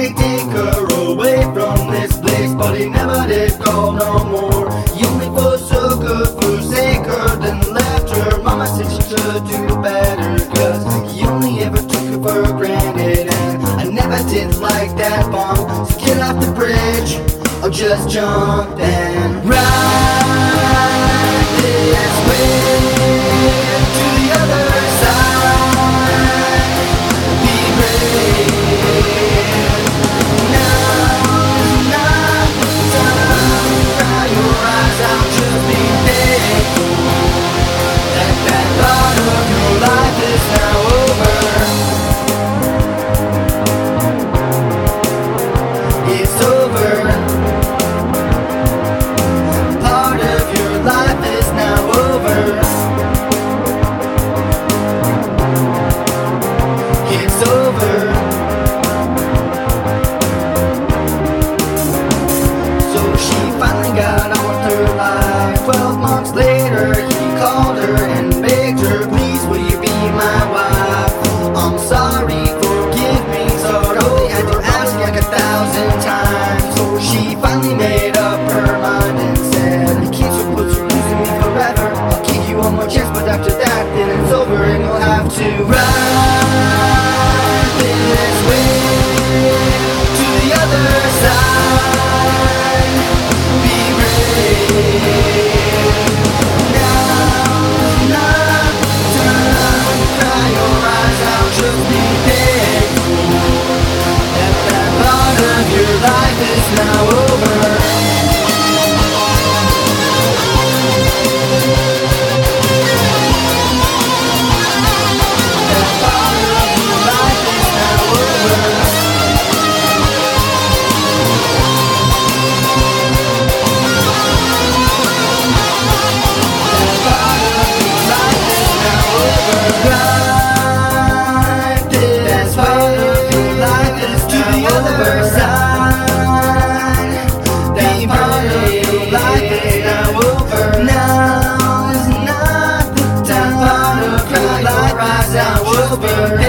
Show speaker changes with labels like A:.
A: he'd take her away from this place, but he never did call no more. He only forsook her, forsake her, then left her. Mama said she should do better, cause he only ever took her for granted. And I never did like that bomb, so get off the bridge, or just jump and ride. have to run this way to the other side. over